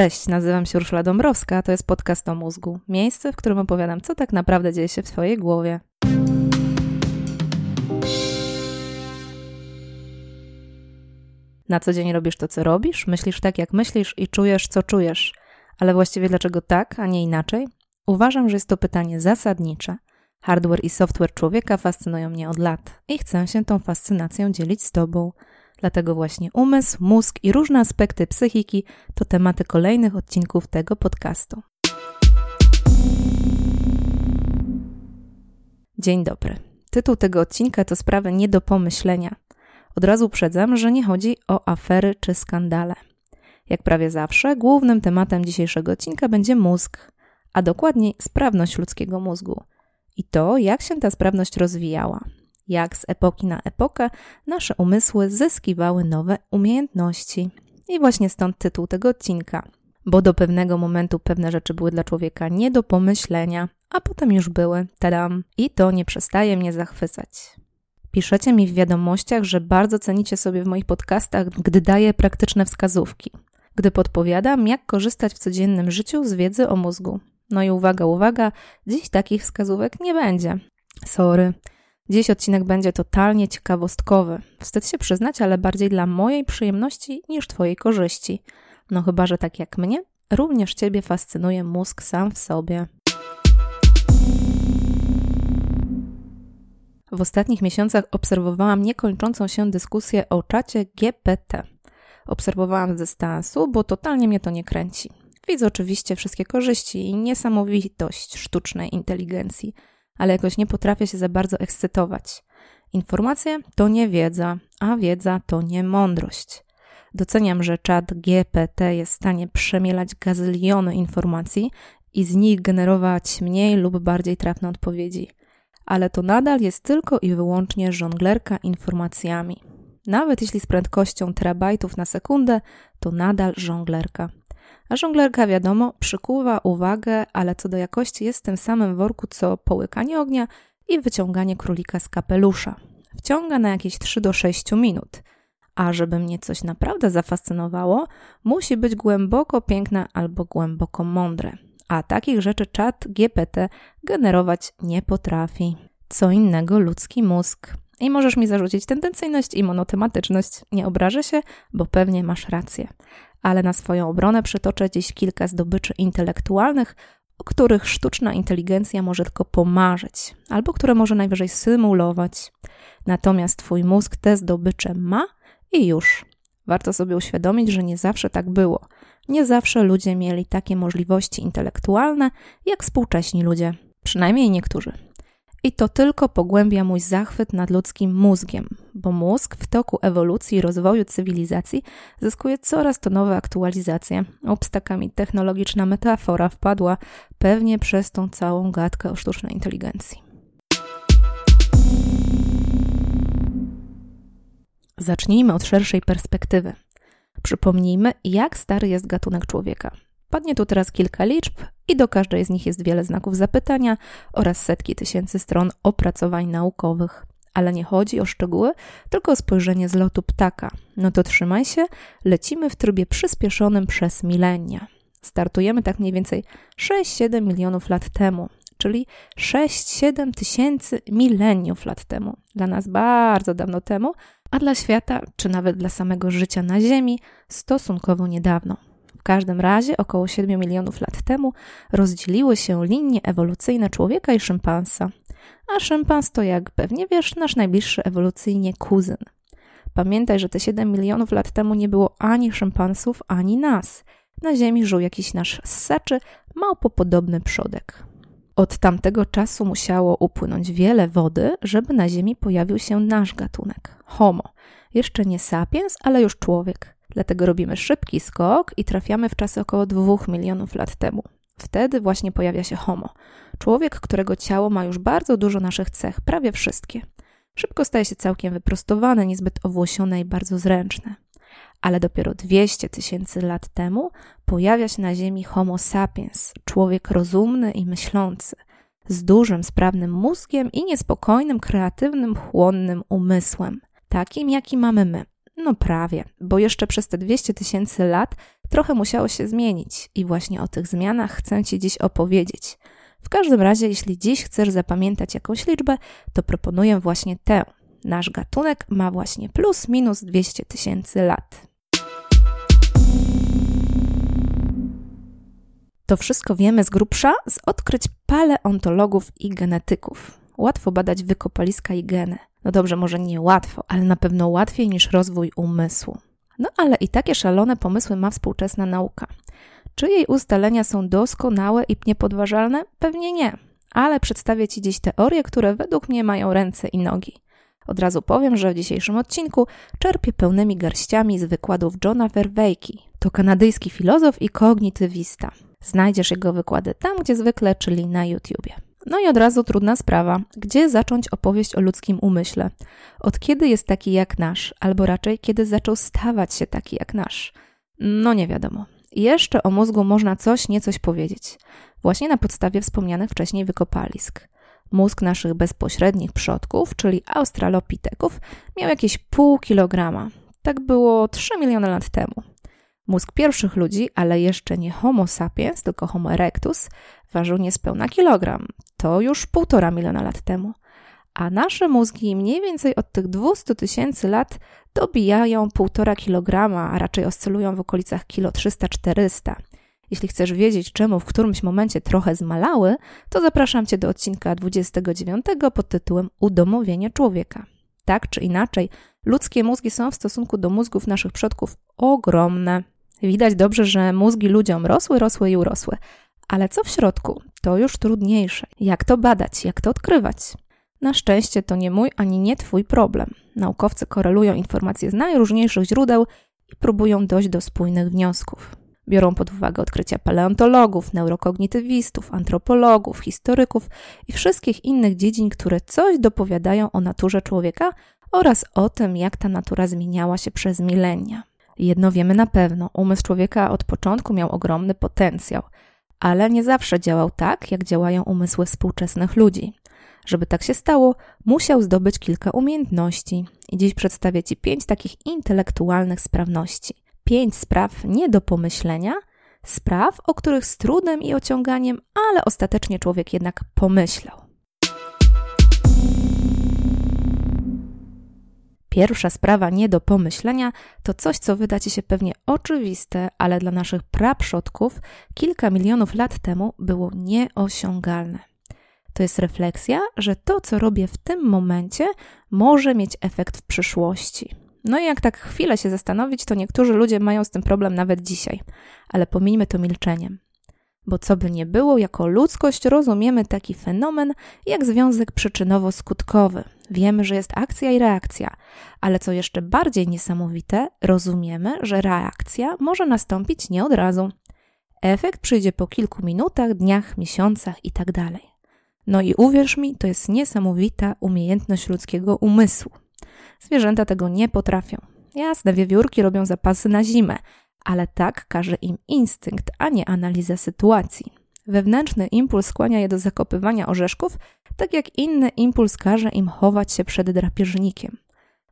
Cześć, nazywam się Urszula Dąbrowska, to jest podcast o mózgu. Miejsce, w którym opowiadam, co tak naprawdę dzieje się w Twojej głowie. Na co dzień robisz to, co robisz, myślisz tak, jak myślisz i czujesz, co czujesz. Ale właściwie dlaczego tak, a nie inaczej? Uważam, że jest to pytanie zasadnicze. Hardware i software człowieka fascynują mnie od lat i chcę się tą fascynacją dzielić z Tobą. Dlatego właśnie umysł, mózg i różne aspekty psychiki to tematy kolejnych odcinków tego podcastu. Dzień dobry. Tytuł tego odcinka to sprawy nie do pomyślenia. Od razu uprzedzam, że nie chodzi o afery czy skandale. Jak prawie zawsze, głównym tematem dzisiejszego odcinka będzie mózg, a dokładniej sprawność ludzkiego mózgu i to, jak się ta sprawność rozwijała, jak z epoki na epokę nasze umysły zyskiwały nowe umiejętności. I właśnie stąd tytuł tego odcinka. Bo do pewnego momentu pewne rzeczy były dla człowieka nie do pomyślenia, a potem już były. Tadam! I to nie przestaje mnie zachwycać. Piszecie mi w wiadomościach, że bardzo cenicie sobie w moich podcastach, gdy daję praktyczne wskazówki, gdy podpowiadam, jak korzystać w codziennym życiu z wiedzy o mózgu. No i uwaga, uwaga, dziś takich wskazówek nie będzie. Sorry. Dziś odcinek będzie totalnie ciekawostkowy. Wstyd się przyznać, ale bardziej dla mojej przyjemności niż Twojej korzyści. No chyba, że tak jak mnie, również Ciebie fascynuje mózg sam w sobie. W ostatnich miesiącach obserwowałam niekończącą się dyskusję o czacie GPT. Obserwowałam z dystansu, bo totalnie mnie to nie kręci. Widzę oczywiście wszystkie korzyści i niesamowitość sztucznej inteligencji – ale jakoś nie potrafię się za bardzo ekscytować. Informacje to nie wiedza, a wiedza to nie mądrość. Doceniam, że czat GPT jest w stanie przemielać gazyliony informacji i z nich generować mniej lub bardziej trafne odpowiedzi. Ale to nadal jest tylko i wyłącznie żonglerka informacjami. Nawet jeśli z prędkością terabajtów na sekundę, to nadal żonglerka. A żonglerka, wiadomo, przykuwa uwagę, ale co do jakości jest w tym samym worku co połykanie ognia i wyciąganie królika z kapelusza. Wciąga na jakieś 3 do 6 minut. A żeby mnie coś naprawdę zafascynowało, musi być głęboko piękne albo głęboko mądre. A takich rzeczy czat GPT generować nie potrafi. Co innego ludzki mózg. I możesz mi zarzucić tendencyjność i monotematyczność. Nie obrażę się, bo pewnie masz rację ale na swoją obronę przytoczę dziś kilka zdobyczy intelektualnych, o których sztuczna inteligencja może tylko pomarzyć, albo które może najwyżej symulować. Natomiast Twój mózg te zdobycze ma i już. Warto sobie uświadomić, że nie zawsze tak było. Nie zawsze ludzie mieli takie możliwości intelektualne jak współcześni ludzie, przynajmniej niektórzy. I to tylko pogłębia mój zachwyt nad ludzkim mózgiem, bo mózg w toku ewolucji i rozwoju cywilizacji zyskuje coraz to nowe aktualizacje. Obstakami technologiczna metafora wpadła pewnie przez tą całą gadkę o sztucznej inteligencji. Zacznijmy od szerszej perspektywy. Przypomnijmy, jak stary jest gatunek człowieka. Padnie tu teraz kilka liczb i do każdej z nich jest wiele znaków zapytania oraz setki tysięcy stron opracowań naukowych. Ale nie chodzi o szczegóły, tylko o spojrzenie z lotu ptaka. No to trzymaj się, lecimy w trybie przyspieszonym przez milenia. Startujemy tak mniej więcej 6-7 milionów lat temu, czyli 6-7 tysięcy mileniów lat temu. Dla nas bardzo dawno temu, a dla świata, czy nawet dla samego życia na Ziemi, stosunkowo niedawno. W każdym razie około 7 milionów lat temu rozdzieliły się linie ewolucyjne człowieka i szympansa. A szympans to, jak pewnie wiesz, nasz najbliższy ewolucyjnie kuzyn. Pamiętaj, że te 7 milionów lat temu nie było ani szympansów, ani nas. Na Ziemi żył jakiś nasz ssaczy, małpopodobny przodek. Od tamtego czasu musiało upłynąć wiele wody, żeby na Ziemi pojawił się nasz gatunek Homo. Jeszcze nie sapiens, ale już człowiek. Dlatego robimy szybki skok i trafiamy w czasy około 2 milionów lat temu. Wtedy właśnie pojawia się Homo. Człowiek, którego ciało ma już bardzo dużo naszych cech, prawie wszystkie. Szybko staje się całkiem wyprostowane, niezbyt owłosione i bardzo zręczne. Ale dopiero 200 tysięcy lat temu pojawia się na Ziemi Homo sapiens, człowiek rozumny i myślący, z dużym, sprawnym mózgiem i niespokojnym, kreatywnym, chłonnym umysłem, takim jaki mamy my. No prawie, bo jeszcze przez te 200 tysięcy lat trochę musiało się zmienić i właśnie o tych zmianach chcę Ci dziś opowiedzieć. W każdym razie, jeśli dziś chcesz zapamiętać jakąś liczbę, to proponuję właśnie tę. Nasz gatunek ma właśnie plus minus 200 tysięcy lat. To wszystko wiemy z grubsza z odkryć paleontologów i genetyków. Łatwo badać wykopaliska i geny. No dobrze, może nie łatwo, ale na pewno łatwiej niż rozwój umysłu. No ale i takie szalone pomysły ma współczesna nauka. Czy jej ustalenia są doskonałe i niepodważalne? Pewnie nie, ale przedstawię Ci dziś teorie, które według mnie mają ręce i nogi. Od razu powiem, że w dzisiejszym odcinku czerpię pełnymi garściami z wykładów Johna Verweyki. To kanadyjski filozof i kognitywista. Znajdziesz jego wykłady tam, gdzie zwykle, czyli na YouTubie. No i od razu trudna sprawa, gdzie zacząć opowieść o ludzkim umyśle? Od kiedy jest taki jak nasz, albo raczej kiedy zaczął stawać się taki jak nasz? No nie wiadomo. Jeszcze o mózgu można coś niecoś powiedzieć, właśnie na podstawie wspomnianych wcześniej wykopalisk. Mózg naszych bezpośrednich przodków, czyli australopiteków, miał jakieś pół kilograma. Tak było 3 miliony lat temu. Mózg pierwszych ludzi, ale jeszcze nie Homo sapiens, tylko Homo erectus, ważył niespełna kilogram. To już półtora miliona lat temu. A nasze mózgi mniej więcej od tych 200 tysięcy lat dobijają półtora kilograma, a raczej oscylują w okolicach kilo 300-400. Jeśli chcesz wiedzieć, czemu w którymś momencie trochę zmalały, to zapraszam Cię do odcinka 29 pod tytułem Udomowienie człowieka. Tak czy inaczej, ludzkie mózgi są w stosunku do mózgów naszych przodków ogromne. Widać dobrze, że mózgi ludziom rosły, rosły i urosły. Ale co w środku? To już trudniejsze. Jak to badać? Jak to odkrywać? Na szczęście to nie mój ani nie twój problem. Naukowcy korelują informacje z najróżniejszych źródeł i próbują dojść do spójnych wniosków. Biorą pod uwagę odkrycia paleontologów, neurokognitywistów, antropologów, historyków i wszystkich innych dziedzin, które coś dopowiadają o naturze człowieka oraz o tym, jak ta natura zmieniała się przez milenia. Jedno wiemy na pewno: umysł człowieka od początku miał ogromny potencjał, ale nie zawsze działał tak, jak działają umysły współczesnych ludzi. Żeby tak się stało, musiał zdobyć kilka umiejętności. I dziś przedstawię Ci pięć takich intelektualnych sprawności. Pięć spraw nie do pomyślenia, spraw, o których z trudem i ociąganiem, ale ostatecznie człowiek jednak pomyślał. Pierwsza sprawa nie do pomyślenia to coś, co wyda ci się pewnie oczywiste, ale dla naszych praprzodków kilka milionów lat temu było nieosiągalne. To jest refleksja, że to, co robię w tym momencie, może mieć efekt w przyszłości. No i jak tak chwilę się zastanowić, to niektórzy ludzie mają z tym problem nawet dzisiaj, ale pomijmy to milczeniem. Bo co by nie było, jako ludzkość rozumiemy taki fenomen jak związek przyczynowo-skutkowy. Wiemy, że jest akcja i reakcja, ale co jeszcze bardziej niesamowite, rozumiemy, że reakcja może nastąpić nie od razu. Efekt przyjdzie po kilku minutach, dniach, miesiącach itd. Tak no i uwierz mi, to jest niesamowita umiejętność ludzkiego umysłu. Zwierzęta tego nie potrafią. Jasne, wiewiórki robią zapasy na zimę, ale tak każe im instynkt, a nie analiza sytuacji. Wewnętrzny impuls skłania je do zakopywania orzeszków, tak jak inny impuls każe im chować się przed drapieżnikiem.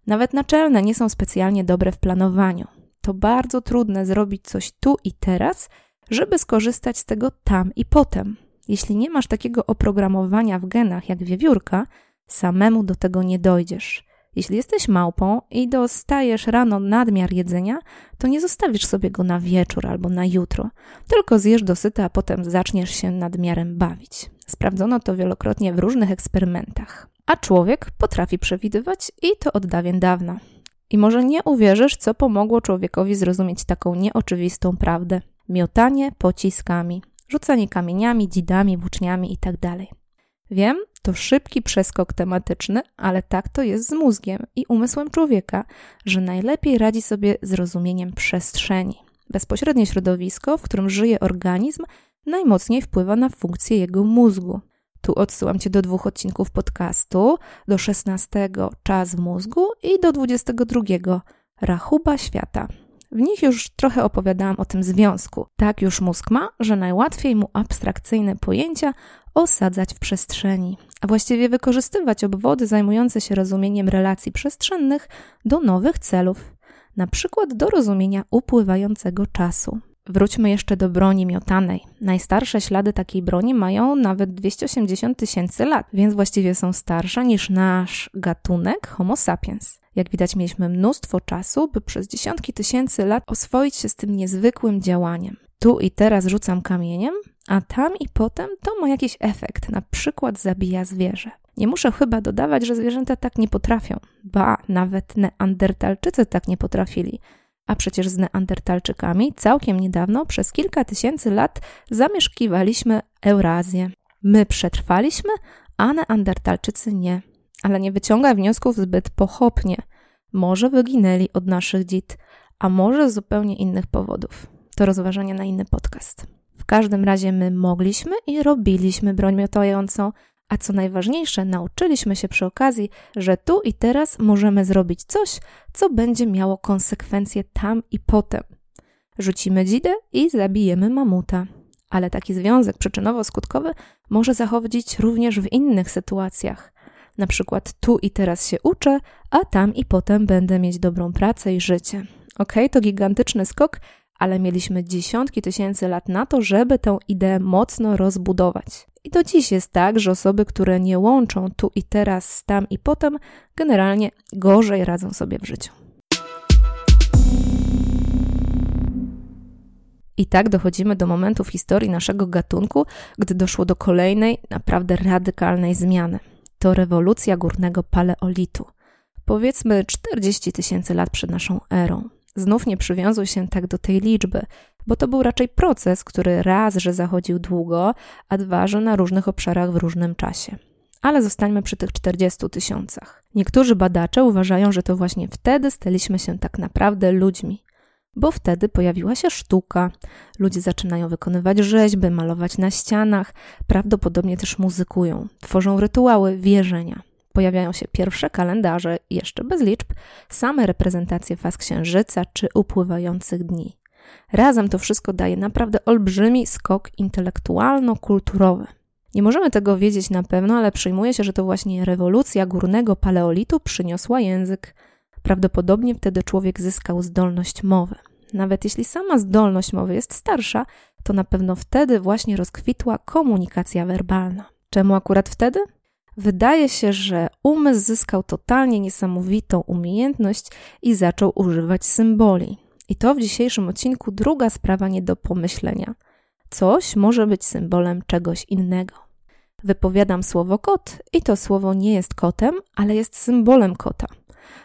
Nawet naczelne nie są specjalnie dobre w planowaniu. To bardzo trudne zrobić coś tu i teraz, żeby skorzystać z tego tam i potem. Jeśli nie masz takiego oprogramowania w genach jak wiewiórka, samemu do tego nie dojdziesz. Jeśli jesteś małpą i dostajesz rano nadmiar jedzenia, to nie zostawisz sobie go na wieczór albo na jutro, tylko zjesz dosyta, a potem zaczniesz się nadmiarem bawić. Sprawdzono to wielokrotnie w różnych eksperymentach. A człowiek potrafi przewidywać i to od dawien dawna. I może nie uwierzysz, co pomogło człowiekowi zrozumieć taką nieoczywistą prawdę. Miotanie pociskami, rzucanie kamieniami, dzidami, włóczniami itd. Tak Wiem, to szybki przeskok tematyczny, ale tak to jest z mózgiem i umysłem człowieka, że najlepiej radzi sobie z rozumieniem przestrzeni. Bezpośrednie środowisko, w którym żyje organizm, najmocniej wpływa na funkcję jego mózgu. Tu odsyłam Cię do dwóch odcinków podcastu, do 16 Czas w mózgu i do 22 Rachuba świata. W nich już trochę opowiadałam o tym związku. Tak już mózg ma, że najłatwiej mu abstrakcyjne pojęcia osadzać w przestrzeni, a właściwie wykorzystywać obwody zajmujące się rozumieniem relacji przestrzennych do nowych celów. na przykład do rozumienia upływającego czasu. Wróćmy jeszcze do broni miotanej. Najstarsze ślady takiej broni mają nawet 280 tysięcy lat, więc właściwie są starsze niż nasz gatunek Homo sapiens. Jak widać, mieliśmy mnóstwo czasu, by przez dziesiątki tysięcy lat oswoić się z tym niezwykłym działaniem. Tu i teraz rzucam kamieniem, a tam i potem to ma jakiś efekt, na przykład zabija zwierzę. Nie muszę chyba dodawać, że zwierzęta tak nie potrafią. Ba, nawet neandertalczycy tak nie potrafili. A przecież z neandertalczykami całkiem niedawno przez kilka tysięcy lat zamieszkiwaliśmy Eurazję. My przetrwaliśmy, a neandertalczycy nie. Ale nie wyciąga wniosków zbyt pochopnie. Może wyginęli od naszych dzit, a może z zupełnie innych powodów. To rozważanie na inny podcast. W każdym razie my mogliśmy i robiliśmy broń miotającą, a co najważniejsze, nauczyliśmy się przy okazji, że tu i teraz możemy zrobić coś, co będzie miało konsekwencje tam i potem. Rzucimy dzidę i zabijemy mamuta. Ale taki związek przyczynowo-skutkowy może zachodzić również w innych sytuacjach. Na przykład tu i teraz się uczę, a tam i potem będę mieć dobrą pracę i życie. Ok, to gigantyczny skok, ale mieliśmy dziesiątki tysięcy lat na to, żeby tę ideę mocno rozbudować. I do dziś jest tak, że osoby, które nie łączą tu i teraz, tam i potem, generalnie gorzej radzą sobie w życiu. I tak dochodzimy do momentu w historii naszego gatunku, gdy doszło do kolejnej, naprawdę radykalnej zmiany. To rewolucja górnego paleolitu. Powiedzmy 40 tysięcy lat przed naszą erą. Znów nie przywiązuj się tak do tej liczby, bo to był raczej proces, który raz, że zachodził długo, a dwa, że na różnych obszarach w różnym czasie. Ale zostańmy przy tych 40 tysiącach. Niektórzy badacze uważają, że to właśnie wtedy staliśmy się tak naprawdę ludźmi, bo wtedy pojawiła się sztuka. Ludzie zaczynają wykonywać rzeźby, malować na ścianach, prawdopodobnie też muzykują, tworzą rytuały, wierzenia pojawiają się pierwsze kalendarze, jeszcze bez liczb, same reprezentacje faz księżyca czy upływających dni. Razem to wszystko daje naprawdę olbrzymi skok intelektualno-kulturowy. Nie możemy tego wiedzieć na pewno, ale przyjmuje się, że to właśnie rewolucja górnego paleolitu przyniosła język. Prawdopodobnie wtedy człowiek zyskał zdolność mowy. Nawet jeśli sama zdolność mowy jest starsza, to na pewno wtedy właśnie rozkwitła komunikacja werbalna. Czemu akurat wtedy? Wydaje się, że umysł zyskał totalnie niesamowitą umiejętność i zaczął używać symboli. I to w dzisiejszym odcinku druga sprawa nie do pomyślenia. Coś może być symbolem czegoś innego. Wypowiadam słowo kot i to słowo nie jest kotem, ale jest symbolem kota.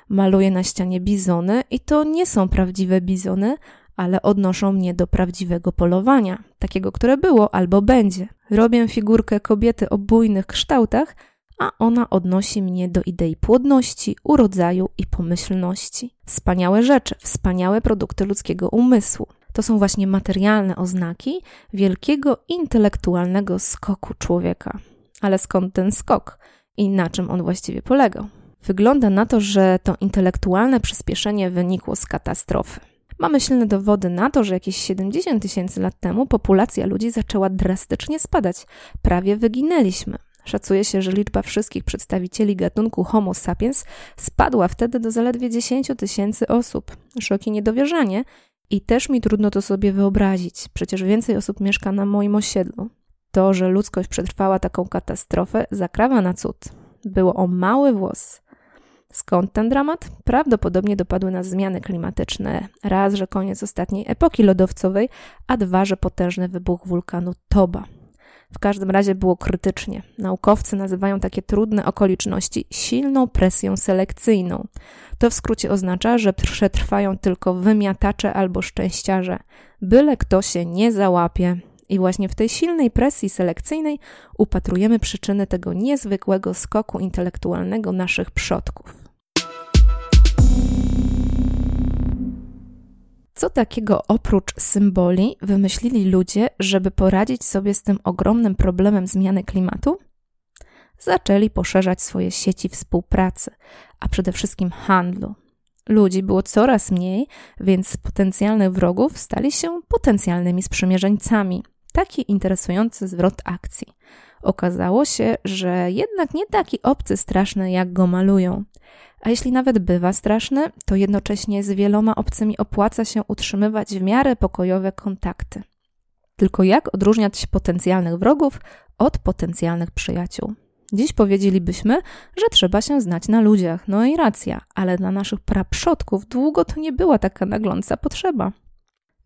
Maluję na ścianie bizony i to nie są prawdziwe bizony, ale odnoszą mnie do prawdziwego polowania, takiego, które było albo będzie. Robię figurkę kobiety o bujnych kształtach, a ona odnosi mnie do idei płodności, urodzaju i pomyślności. Wspaniałe rzeczy, wspaniałe produkty ludzkiego umysłu. To są właśnie materialne oznaki wielkiego intelektualnego skoku człowieka. Ale skąd ten skok i na czym on właściwie polegał? Wygląda na to, że to intelektualne przyspieszenie wynikło z katastrofy. Mamy silne dowody na to, że jakieś 70 tysięcy lat temu populacja ludzi zaczęła drastycznie spadać. Prawie wyginęliśmy. Szacuje się, że liczba wszystkich przedstawicieli gatunku Homo sapiens spadła wtedy do zaledwie 10 tysięcy osób. Szok i niedowierzanie. I też mi trudno to sobie wyobrazić. Przecież więcej osób mieszka na moim osiedlu. To, że ludzkość przetrwała taką katastrofę, zakrawa na cud. Było o mały włos. Skąd ten dramat? Prawdopodobnie dopadły nas zmiany klimatyczne. Raz, że koniec ostatniej epoki lodowcowej, a dwa, że potężny wybuch wulkanu Toba. W każdym razie było krytycznie. Naukowcy nazywają takie trudne okoliczności silną presją selekcyjną. To w skrócie oznacza, że przetrwają tylko wymiatacze albo szczęściarze, byle kto się nie załapie. I właśnie w tej silnej presji selekcyjnej upatrujemy przyczyny tego niezwykłego skoku intelektualnego naszych przodków. Co takiego oprócz symboli wymyślili ludzie, żeby poradzić sobie z tym ogromnym problemem zmiany klimatu? Zaczęli poszerzać swoje sieci współpracy, a przede wszystkim handlu. Ludzi było coraz mniej, więc potencjalnych wrogów stali się potencjalnymi sprzymierzeńcami. Taki interesujący zwrot akcji. Okazało się, że jednak nie taki obcy straszny, jak go malują. A jeśli nawet bywa straszny, to jednocześnie z wieloma obcymi opłaca się utrzymywać w miarę pokojowe kontakty. Tylko jak odróżniać potencjalnych wrogów od potencjalnych przyjaciół? Dziś powiedzielibyśmy, że trzeba się znać na ludziach. No i racja, ale dla naszych praprzodków długo to nie była taka nagląca potrzeba.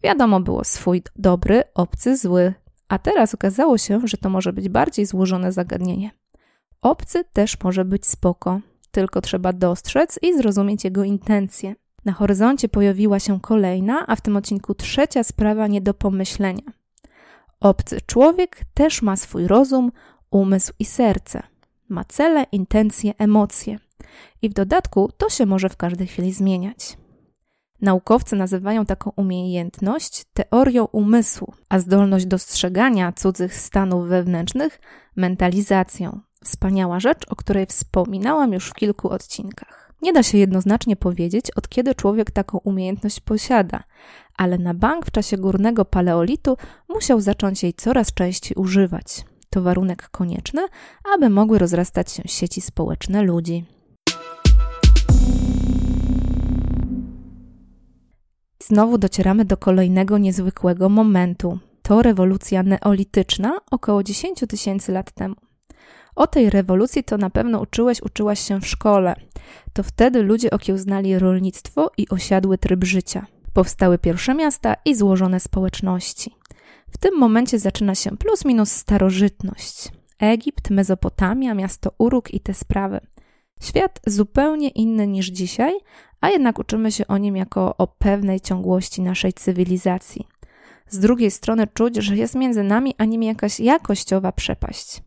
Wiadomo było swój dobry, obcy, zły, a teraz okazało się, że to może być bardziej złożone zagadnienie. Obcy też może być spoko, tylko trzeba dostrzec i zrozumieć jego intencje. Na horyzoncie pojawiła się kolejna, a w tym odcinku trzecia sprawa nie do pomyślenia. Obcy człowiek też ma swój rozum, umysł i serce. Ma cele, intencje, emocje. I w dodatku to się może w każdej chwili zmieniać. Naukowcy nazywają taką umiejętność teorią umysłu, a zdolność dostrzegania cudzych stanów wewnętrznych mentalizacją. Wspaniała rzecz, o której wspominałam już w kilku odcinkach. Nie da się jednoznacznie powiedzieć, od kiedy człowiek taką umiejętność posiada, ale na bank w czasie górnego paleolitu musiał zacząć jej coraz częściej używać. To warunek konieczny, aby mogły rozrastać się sieci społeczne ludzi. Znowu docieramy do kolejnego niezwykłego momentu. To rewolucja neolityczna około 10 tysięcy lat temu. O tej rewolucji to na pewno uczyłeś, uczyłaś się w szkole. To wtedy ludzie okiełznali rolnictwo i osiadły tryb życia. Powstały pierwsze miasta i złożone społeczności. W tym momencie zaczyna się plus minus starożytność. Egipt, Mezopotamia, miasto Uruk i te sprawy. Świat zupełnie inny niż dzisiaj, a jednak uczymy się o nim jako o pewnej ciągłości naszej cywilizacji. Z drugiej strony czuć, że jest między nami a nimi jakaś jakościowa przepaść.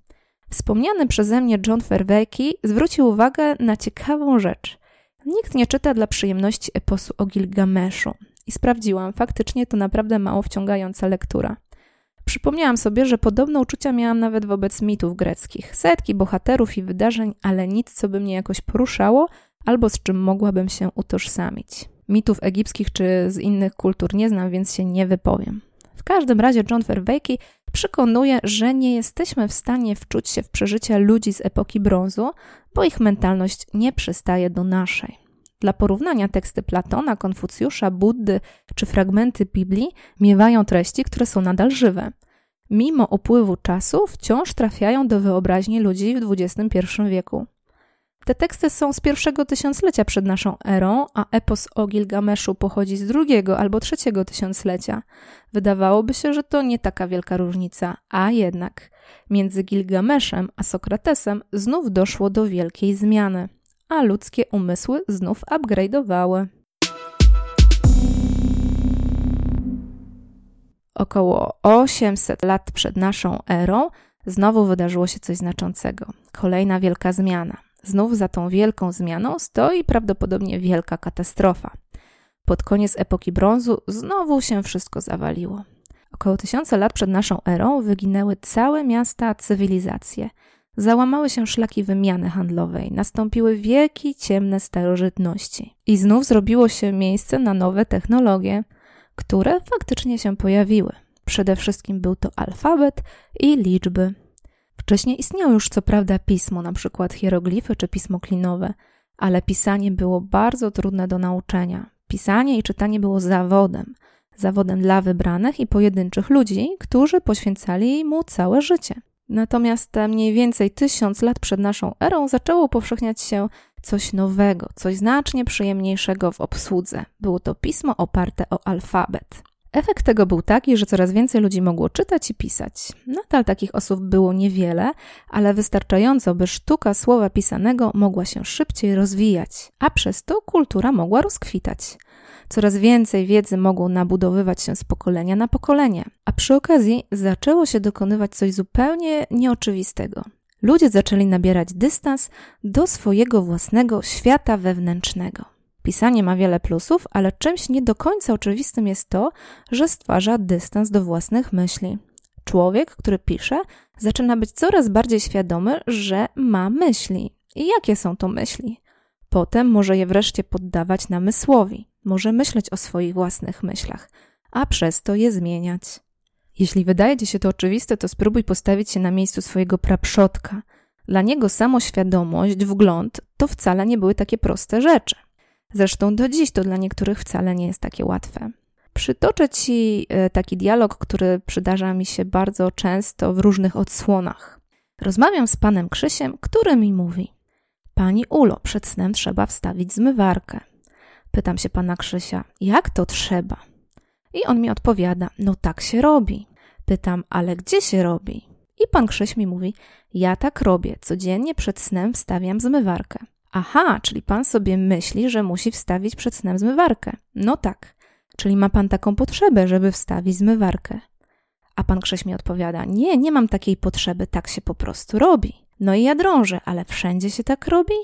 Wspomniany przeze mnie John Verweke zwrócił uwagę na ciekawą rzecz. Nikt nie czyta dla przyjemności eposu o Gilgameszu. I sprawdziłam, faktycznie to naprawdę mało wciągająca lektura. Przypomniałam sobie, że podobne uczucia miałam nawet wobec mitów greckich. Setki bohaterów i wydarzeń, ale nic, co by mnie jakoś poruszało albo z czym mogłabym się utożsamić. Mitów egipskich czy z innych kultur nie znam, więc się nie wypowiem. W każdym razie John Verweke przekonuje, że nie jesteśmy w stanie wczuć się w przeżycia ludzi z epoki brązu, bo ich mentalność nie przystaje do naszej. Dla porównania teksty Platona, Konfucjusza, Buddy czy fragmenty Biblii miewają treści, które są nadal żywe. Mimo upływu czasu wciąż trafiają do wyobraźni ludzi w XXI wieku. Te teksty są z pierwszego tysiąclecia przed naszą erą, a epos o Gilgameszu pochodzi z drugiego albo trzeciego tysiąclecia. Wydawałoby się, że to nie taka wielka różnica, a jednak między Gilgameszem a Sokratesem znów doszło do wielkiej zmiany, a ludzkie umysły znów upgrade'owały. Około 800 lat przed naszą erą znowu wydarzyło się coś znaczącego. Kolejna wielka zmiana. Znów za tą wielką zmianą stoi prawdopodobnie wielka katastrofa. Pod koniec epoki brązu znowu się wszystko zawaliło. Około tysiąca lat przed naszą erą wyginęły całe miasta, cywilizacje. Załamały się szlaki wymiany handlowej, nastąpiły wielkie, ciemne starożytności. I znów zrobiło się miejsce na nowe technologie, które faktycznie się pojawiły. Przede wszystkim był to alfabet i liczby. Wcześniej istniało już co prawda pismo, na przykład hieroglify czy pismo klinowe, ale pisanie było bardzo trudne do nauczenia. Pisanie i czytanie było zawodem. Zawodem dla wybranych i pojedynczych ludzi, którzy poświęcali mu całe życie. Natomiast mniej więcej tysiąc lat przed naszą erą zaczęło upowszechniać się coś nowego, coś znacznie przyjemniejszego w obsłudze. Było to pismo oparte o alfabet. Efekt tego był taki, że coraz więcej ludzi mogło czytać i pisać. Nadal takich osób było niewiele, ale wystarczająco, by sztuka słowa pisanego mogła się szybciej rozwijać, a przez to kultura mogła rozkwitać. Coraz więcej wiedzy mogło nabudowywać się z pokolenia na pokolenie, a przy okazji zaczęło się dokonywać coś zupełnie nieoczywistego. Ludzie zaczęli nabierać dystans do swojego własnego świata wewnętrznego. Pisanie ma wiele plusów, ale czymś nie do końca oczywistym jest to, że stwarza dystans do własnych myśli. Człowiek, który pisze, zaczyna być coraz bardziej świadomy, że ma myśli. I jakie są to myśli? Potem może je wreszcie poddawać namysłowi, może myśleć o swoich własnych myślach, a przez to je zmieniać. Jeśli wydaje ci się to oczywiste, to spróbuj postawić się na miejscu swojego praprzodka. Dla niego samoświadomość, wgląd to wcale nie były takie proste rzeczy. Zresztą do dziś to dla niektórych wcale nie jest takie łatwe. Przytoczę Ci e, taki dialog, który przydarza mi się bardzo często w różnych odsłonach. Rozmawiam z panem Krzysiem, który mi mówi: Pani Ulo, przed snem trzeba wstawić zmywarkę. Pytam się pana Krzysia: Jak to trzeba? I on mi odpowiada: No tak się robi. Pytam: Ale gdzie się robi? I pan Krzyś mi mówi: Ja tak robię. Codziennie przed snem wstawiam zmywarkę. Aha, czyli pan sobie myśli, że musi wstawić przed snem zmywarkę. No tak. Czyli ma pan taką potrzebę, żeby wstawić zmywarkę. A pan Krzyś mi odpowiada: Nie, nie mam takiej potrzeby, tak się po prostu robi. No i ja drążę, ale wszędzie się tak robi?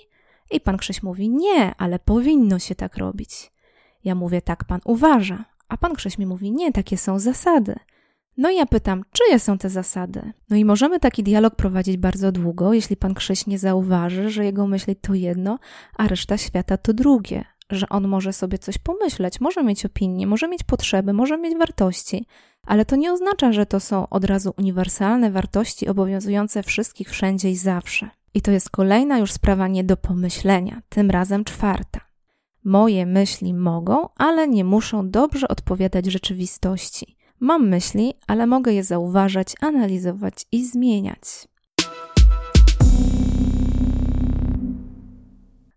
I pan Krzyś mówi: Nie, ale powinno się tak robić. Ja mówię: Tak pan uważa. A pan Krzyś mi mówi: Nie, takie są zasady. No i ja pytam, czyje są te zasady? No i możemy taki dialog prowadzić bardzo długo, jeśli pan Krzyś nie zauważy, że jego myśli to jedno, a reszta świata to drugie, że on może sobie coś pomyśleć, może mieć opinię, może mieć potrzeby, może mieć wartości, ale to nie oznacza, że to są od razu uniwersalne wartości obowiązujące wszystkich wszędzie i zawsze. I to jest kolejna już sprawa nie do pomyślenia, tym razem czwarta. Moje myśli mogą, ale nie muszą dobrze odpowiadać rzeczywistości. Mam myśli, ale mogę je zauważać, analizować i zmieniać.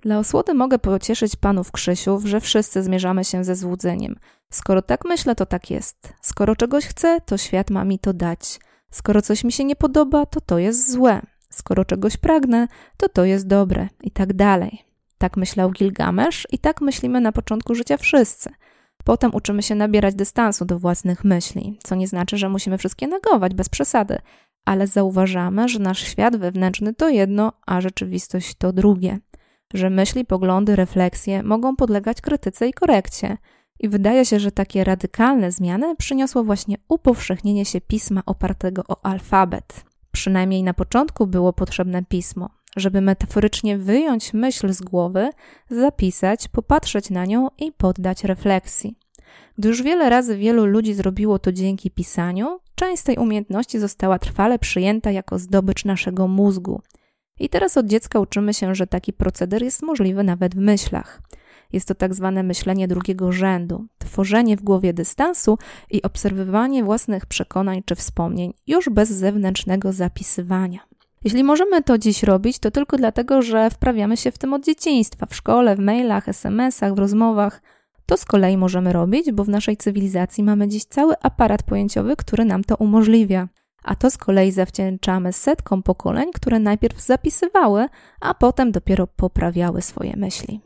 Dla osłody mogę pocieszyć panów Krzysiów, że wszyscy zmierzamy się ze złudzeniem. Skoro tak myślę, to tak jest. Skoro czegoś chcę, to świat ma mi to dać. Skoro coś mi się nie podoba, to to jest złe. Skoro czegoś pragnę, to to jest dobre. I tak dalej. Tak myślał Gilgamesz i tak myślimy na początku życia wszyscy. Potem uczymy się nabierać dystansu do własnych myśli, co nie znaczy, że musimy wszystkie negować bez przesady, ale zauważamy, że nasz świat wewnętrzny to jedno, a rzeczywistość to drugie że myśli, poglądy, refleksje mogą podlegać krytyce i korekcie. I wydaje się, że takie radykalne zmiany przyniosło właśnie upowszechnienie się pisma opartego o alfabet. Przynajmniej na początku było potrzebne pismo, żeby metaforycznie wyjąć myśl z głowy, zapisać, popatrzeć na nią i poddać refleksji. Gdy już wiele razy wielu ludzi zrobiło to dzięki pisaniu, część tej umiejętności została trwale przyjęta jako zdobycz naszego mózgu – i teraz od dziecka uczymy się, że taki proceder jest możliwy nawet w myślach. Jest to tak zwane myślenie drugiego rzędu, tworzenie w głowie dystansu i obserwowanie własnych przekonań czy wspomnień, już bez zewnętrznego zapisywania. Jeśli możemy to dziś robić, to tylko dlatego, że wprawiamy się w tym od dzieciństwa, w szkole, w mailach, SMS-ach, w rozmowach. To z kolei możemy robić, bo w naszej cywilizacji mamy dziś cały aparat pojęciowy, który nam to umożliwia a to z kolei zawdzięczamy setkom pokoleń, które najpierw zapisywały, a potem dopiero poprawiały swoje myśli.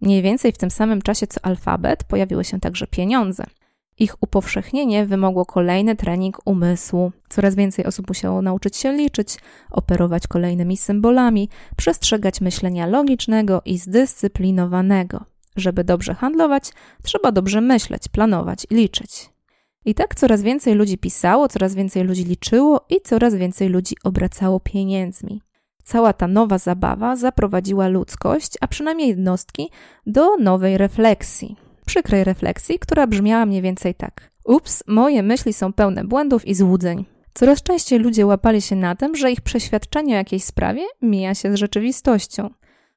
Mniej więcej w tym samym czasie co alfabet pojawiły się także pieniądze. Ich upowszechnienie wymogło kolejny trening umysłu. Coraz więcej osób musiało nauczyć się liczyć, operować kolejnymi symbolami, przestrzegać myślenia logicznego i zdyscyplinowanego. Żeby dobrze handlować, trzeba dobrze myśleć, planować i liczyć. I tak coraz więcej ludzi pisało, coraz więcej ludzi liczyło i coraz więcej ludzi obracało pieniędzmi. Cała ta nowa zabawa zaprowadziła ludzkość, a przynajmniej jednostki, do nowej refleksji. Przykrej refleksji, która brzmiała mniej więcej tak: Ups, moje myśli są pełne błędów i złudzeń. Coraz częściej ludzie łapali się na tym, że ich przeświadczenie o jakiejś sprawie mija się z rzeczywistością.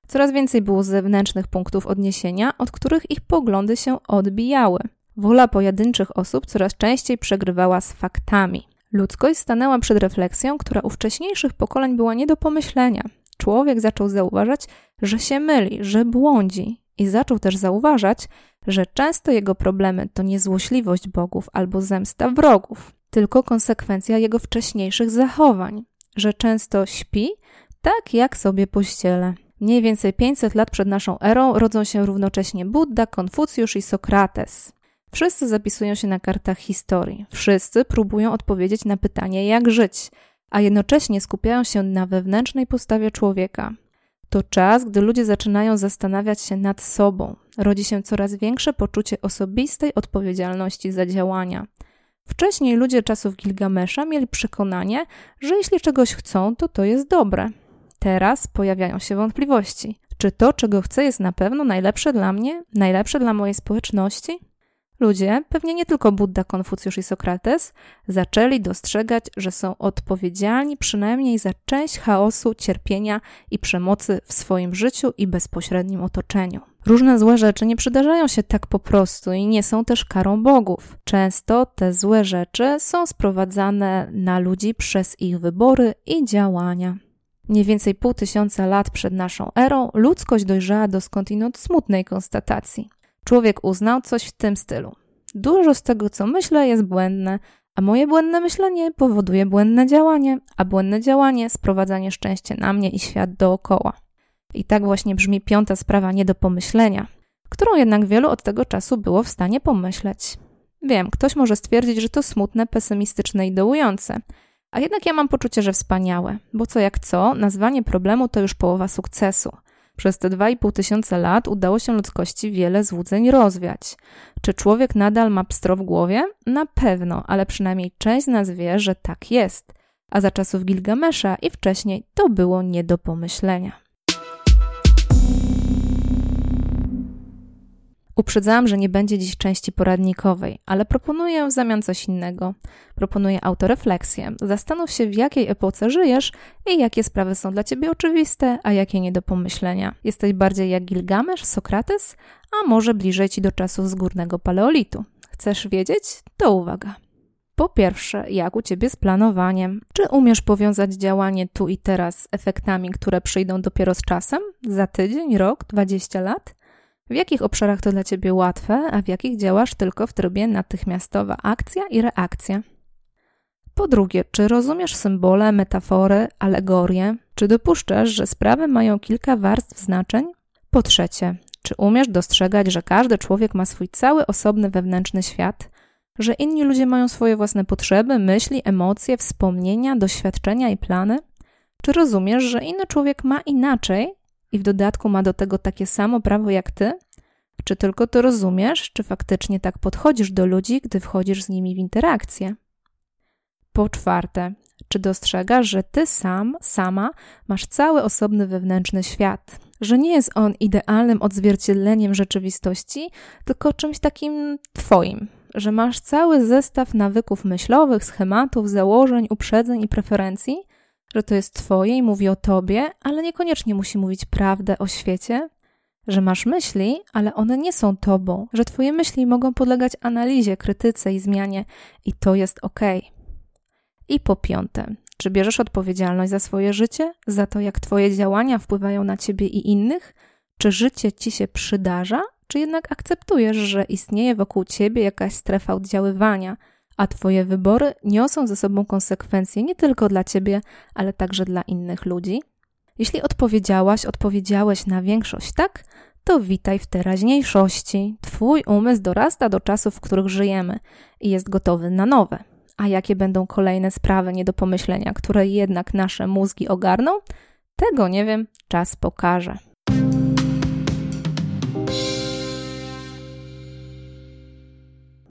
Coraz więcej było zewnętrznych punktów odniesienia, od których ich poglądy się odbijały. Wola pojedynczych osób coraz częściej przegrywała z faktami. Ludzkość stanęła przed refleksją, która u wcześniejszych pokoleń była nie do pomyślenia. Człowiek zaczął zauważać, że się myli, że błądzi, i zaczął też zauważać, że często jego problemy to nie złośliwość bogów albo zemsta wrogów, tylko konsekwencja jego wcześniejszych zachowań, że często śpi tak jak sobie pościele. Mniej więcej 500 lat przed naszą erą rodzą się równocześnie Buddha, Konfucjusz i Sokrates. Wszyscy zapisują się na kartach historii. Wszyscy próbują odpowiedzieć na pytanie, jak żyć, a jednocześnie skupiają się na wewnętrznej postawie człowieka. To czas, gdy ludzie zaczynają zastanawiać się nad sobą. Rodzi się coraz większe poczucie osobistej odpowiedzialności za działania. Wcześniej ludzie czasów Gilgamesza mieli przekonanie, że jeśli czegoś chcą, to to jest dobre. Teraz pojawiają się wątpliwości. Czy to, czego chcę, jest na pewno najlepsze dla mnie, najlepsze dla mojej społeczności? Ludzie, pewnie nie tylko Buddha, Konfucjusz i Sokrates, zaczęli dostrzegać, że są odpowiedzialni przynajmniej za część chaosu, cierpienia i przemocy w swoim życiu i bezpośrednim otoczeniu. Różne złe rzeczy nie przydarzają się tak po prostu i nie są też karą bogów. Często te złe rzeczy są sprowadzane na ludzi przez ich wybory i działania. Mniej więcej pół tysiąca lat przed naszą erą ludzkość dojrzała do skądinąd smutnej konstatacji. Człowiek uznał coś w tym stylu. Dużo z tego, co myślę, jest błędne, a moje błędne myślenie powoduje błędne działanie, a błędne działanie sprowadza nieszczęście na mnie i świat dookoła. I tak właśnie brzmi piąta sprawa nie do pomyślenia, którą jednak wielu od tego czasu było w stanie pomyśleć. Wiem, ktoś może stwierdzić, że to smutne, pesymistyczne i dołujące, a jednak ja mam poczucie, że wspaniałe, bo co jak co, nazwanie problemu to już połowa sukcesu. Przez te 2,5 tysiąca lat udało się ludzkości wiele złudzeń rozwiać. Czy człowiek nadal ma pstro w głowie? Na pewno, ale przynajmniej część z nas wie, że tak jest. A za czasów Gilgamesza i wcześniej to było nie do pomyślenia. Uprzedzałam, że nie będzie dziś części poradnikowej, ale proponuję w zamian coś innego. Proponuję autorefleksję. Zastanów się, w jakiej epoce żyjesz i jakie sprawy są dla ciebie oczywiste, a jakie nie do pomyślenia. Jesteś bardziej jak Gilgamesz, Sokrates, a może bliżej ci do czasów z górnego paleolitu. Chcesz wiedzieć? To uwaga. Po pierwsze, jak u ciebie z planowaniem? Czy umiesz powiązać działanie tu i teraz z efektami, które przyjdą dopiero z czasem? Za tydzień, rok, 20 lat? W jakich obszarach to dla ciebie łatwe, a w jakich działasz tylko w trybie natychmiastowa akcja i reakcja? Po drugie, czy rozumiesz symbole, metafory, alegorie? Czy dopuszczasz, że sprawy mają kilka warstw znaczeń? Po trzecie, czy umiesz dostrzegać, że każdy człowiek ma swój cały osobny wewnętrzny świat, że inni ludzie mają swoje własne potrzeby, myśli, emocje, wspomnienia, doświadczenia i plany? Czy rozumiesz, że inny człowiek ma inaczej i w dodatku ma do tego takie samo prawo jak ty? Czy tylko to rozumiesz, czy faktycznie tak podchodzisz do ludzi, gdy wchodzisz z nimi w interakcję? Po czwarte, czy dostrzegasz, że ty sam, sama masz cały osobny wewnętrzny świat, że nie jest on idealnym odzwierciedleniem rzeczywistości, tylko czymś takim twoim, że masz cały zestaw nawyków myślowych, schematów, założeń, uprzedzeń i preferencji, że to jest Twoje i mówi o Tobie, ale niekoniecznie musi mówić prawdę o świecie, że masz myśli, ale one nie są Tobą, że Twoje myśli mogą podlegać analizie, krytyce i zmianie i to jest ok. I po piąte, czy bierzesz odpowiedzialność za swoje życie, za to, jak Twoje działania wpływają na Ciebie i innych? Czy życie Ci się przydarza, czy jednak akceptujesz, że istnieje wokół Ciebie jakaś strefa oddziaływania – a Twoje wybory niosą ze sobą konsekwencje nie tylko dla Ciebie, ale także dla innych ludzi? Jeśli odpowiedziałaś, odpowiedziałeś na większość tak, to witaj w teraźniejszości. Twój umysł dorasta do czasów, w których żyjemy i jest gotowy na nowe. A jakie będą kolejne sprawy nie do pomyślenia, które jednak nasze mózgi ogarną? Tego nie wiem, czas pokaże.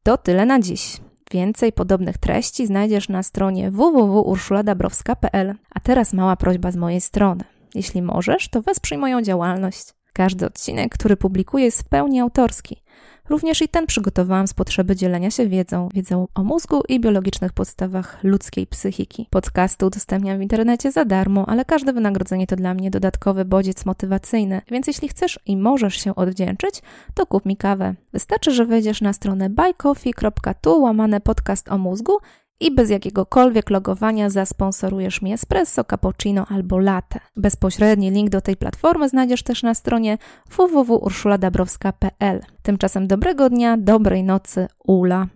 To tyle na dziś. Więcej podobnych treści znajdziesz na stronie www.urszuladabrowska.pl. A teraz mała prośba z mojej strony. Jeśli możesz, to wesprzyj moją działalność. Każdy odcinek, który publikuję, jest w pełni autorski. Również i ten przygotowałam z potrzeby dzielenia się wiedzą, wiedzą o mózgu i biologicznych podstawach ludzkiej psychiki. Podcasty udostępniam w internecie za darmo, ale każde wynagrodzenie to dla mnie dodatkowy bodziec motywacyjny, więc jeśli chcesz i możesz się odwdzięczyć, to kup mi kawę. Wystarczy, że wejdziesz na stronę buycoffee.tu łamane podcast o mózgu i bez jakiegokolwiek logowania zasponsorujesz mi espresso, cappuccino albo latte. Bezpośredni link do tej platformy znajdziesz też na stronie www.urszuladabrowska.pl. Tymczasem dobrego dnia, dobrej nocy, Ula.